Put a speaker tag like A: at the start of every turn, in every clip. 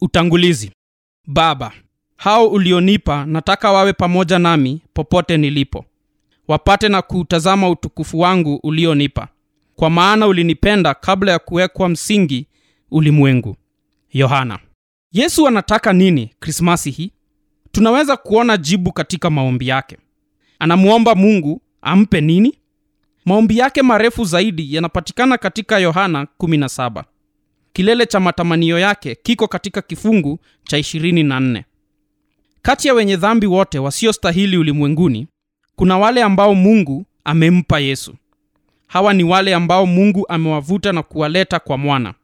A: utangulizi. Baba hao ulionipa nataka wawe pamoja nami popote nilipo. Wapate na kuutazama utukufu wangu ulionipa. Kwa maana ulinipenda kabla ya kuwekwa msingi ulimwengu. Yohana. Yesu anataka nini krismasi hii? Tunaweza kuona jibu katika maombi yake. Anamwomba mungu ampe nini? Maombi yake marefu zaidi yanapatikana katika yohana 17 kilele cha matamanio yake kiko katika kifungu cha 24 kati ya wenye dhambi wote wasiostahili ulimwenguni kuna wale ambao mungu amempa yesu. Hawa ni wale ambao mungu amewavuta na kuwaleta kwa mwana.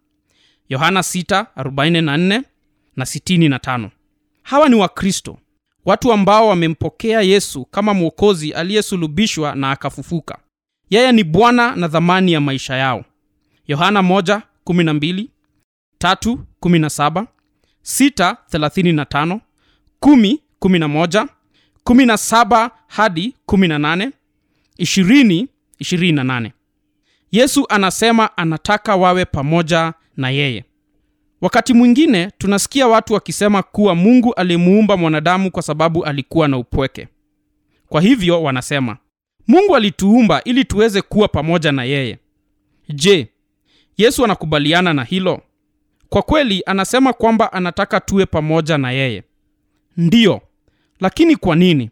A: Yohana 6:44 na 65 hawa ni wakristo watu ambao wamempokea yesu kama mwokozi aliyesulubishwa na akafufuka. Yeye ni bwana na dhamani ya maisha yao. Yohana 1:12 3:17 6:35 10:11 17 hadi 18 20 28 yesu anasema anataka wawe pamoja na yeye. Wakati mwingine tunasikia watu wakisema kuwa mungu alimuumba mwanadamu kwa sababu alikuwa na upweke. Kwa hivyo wanasema mungu alituumba ili tuweze kuwa pamoja na yeye. Je yesu anakubaliana na hilo kwa kweli anasema kwamba anataka tuwe pamoja na yeye. Ndiyo lakini kwa nini?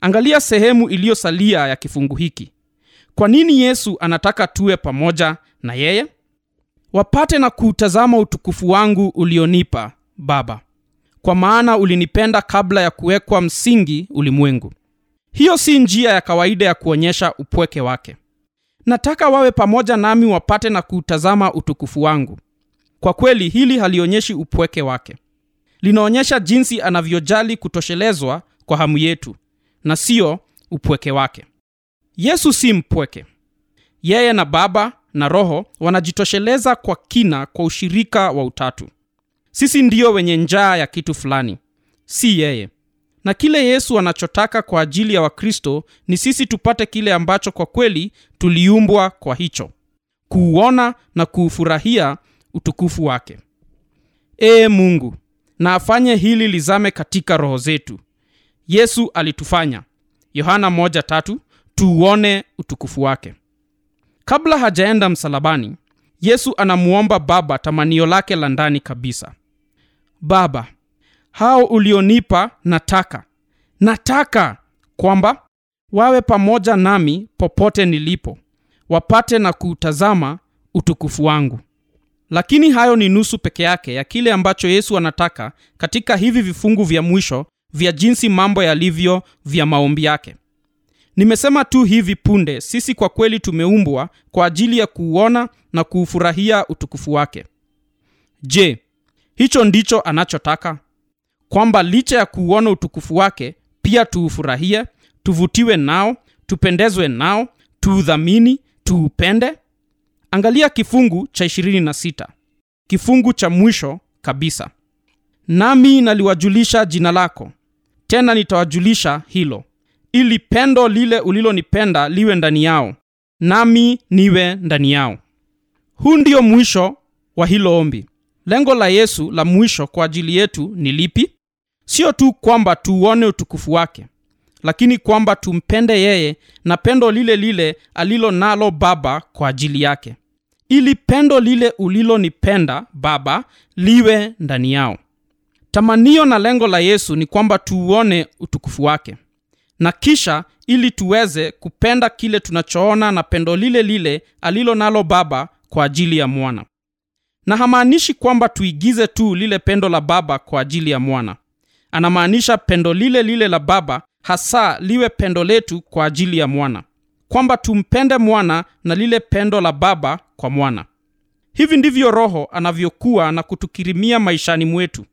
A: Angalia sehemu iliyosalia ya kifungu hiki. Kwa nini yesu anataka tuwe pamoja na yeye? Wapate na kuutazama utukufu wangu ulionipa baba. Kwa maana ulinipenda kabla ya kuwekwa msingi ulimwengu. Hiyo si njia ya kawaida ya kuonyesha upweke wake. Nataka wawe pamoja nami wapate na kuutazama utukufu wangu kwa kweli hili halionyeshi upweke wake. Linaonyesha jinsi anavyojali kutoshelezwa kwa hamu yetu na siyo upweke wake. Yesu si mpweke. Yeye na baba na roho wanajitosheleza kwa kina kwa ushirika wa utatu. Sisi ndiyo wenye njaa ya kitu fulani si yeye. Na kile yesu anachotaka kwa ajili ya wakristo ni sisi tupate kile ambacho kwa kweli tuliumbwa kwa hicho. Kuuona na kuufurahia utukufu wake. Ee mungu na afanye hili lizame katika roho zetu. Yesu alitufanya. Yohana 1 tuuone utukufu wake. Kabla hajaenda msalabani yesu anamuomba baba tamanio lake la ndani kabisa. Baba hao ulionipa nataka. Nataka kwamba wawe pamoja nami popote nilipo wapate na kuutazama utukufu wangu lakini hayo ni nusu peke yake ya kile ambacho yesu anataka katika hivi vifungu vya mwisho vya jinsi mambo yalivyo vya maombi yake. Nimesema tu hivi punde sisi kwa kweli tumeumbwa kwa ajili ya kuuona na kuufurahia utukufu wake. Je hicho ndicho anachotaka? Kwamba licha ya kuuona utukufu wake pia tuufurahie tuvutiwe nao tupendezwe nao tuudhamini tuupende angalia kifungu cha 26 kifungu cha mwisho kabisa. Nami naliwajulisha jina lako tena nitawajulisha hilo ili pendo lile ulilonipenda liwe ndani yao nami niwe ndani yao. Huu ndio mwisho wa hilo ombi. Lengo la yesu la mwisho kwa ajili yetu ni lipi? Sio tu kwamba tuuone utukufu wake lakini kwamba tumpende yeye na pendo lile lile alilo nalo baba kwa ajili yake. Ili pendo lile ulilonipenda baba liwe ndani yao. Tamanio na lengo la yesu ni kwamba tuuone utukufu wake. Na kisha ili tuweze kupenda kile tunachoona na pendo lile lile alilo nalo baba kwa ajili ya mwana. Na hamaanishi kwamba tuigize tu lile pendo la baba kwa ajili ya mwana. Anamaanisha pendo lile lile la baba hasa liwe pendo letu kwa ajili ya mwana kwamba tumpende mwana na lile pendo la baba kwa mwana. Hivi ndivyo roho anavyokuwa na kutukirimia maishani mwetu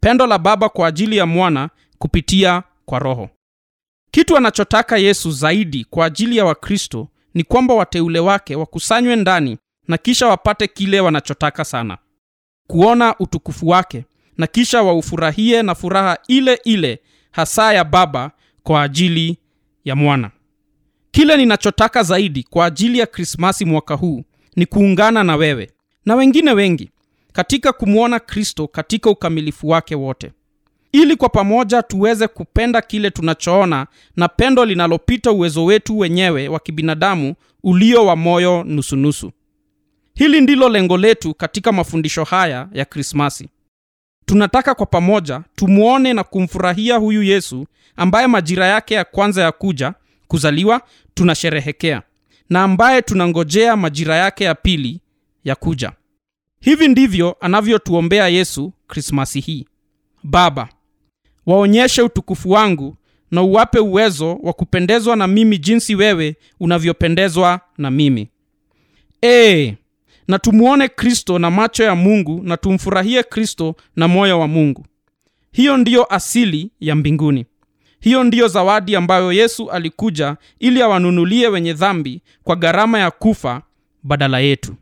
A: pendo la baba kwa ajili ya mwana kupitia kwa roho. Kitu anachotaka yesu zaidi kwa ajili ya wakristo ni kwamba wateule wake wakusanywe ndani na kisha wapate kile wanachotaka sana. Kuona utukufu wake na kisha waufurahie na furaha ile ile hasa ya baba kwa ajili ya mwana. Kile ninachotaka zaidi kwa ajili ya krismasi mwaka huu ni kuungana na wewe na wengine wengi katika kumwona kristo katika ukamilifu wake wote. Ili kwa pamoja tuweze kupenda kile tunachoona na pendo linalopita uwezo wetu wenyewe wa kibinadamu ulio wa moyo nusunusu hili ndilo lengo letu katika mafundisho haya ya krismasi tunataka kwa pamoja tumwone na kumfurahia huyu yesu ambaye majira yake ya kwanza ya kuja kuzaliwa tunasherehekea na ambaye tunangojea majira yake ya pili ya kuja. Hivi ndivyo anavyotuombea yesu krismasi hii. Baba waonyeshe utukufu wangu na uwape uwezo wa kupendezwa na mimi jinsi wewe unavyopendezwa na mimi. Ee, na tumwone kristo na macho ya mungu na tumfurahie kristo na moyo wa mungu. Hiyo ndiyo asili ya mbinguni. Hiyo ndiyo zawadi ambayo yesu alikuja ili awanunulie wenye dhambi kwa gharama ya kufa badala yetu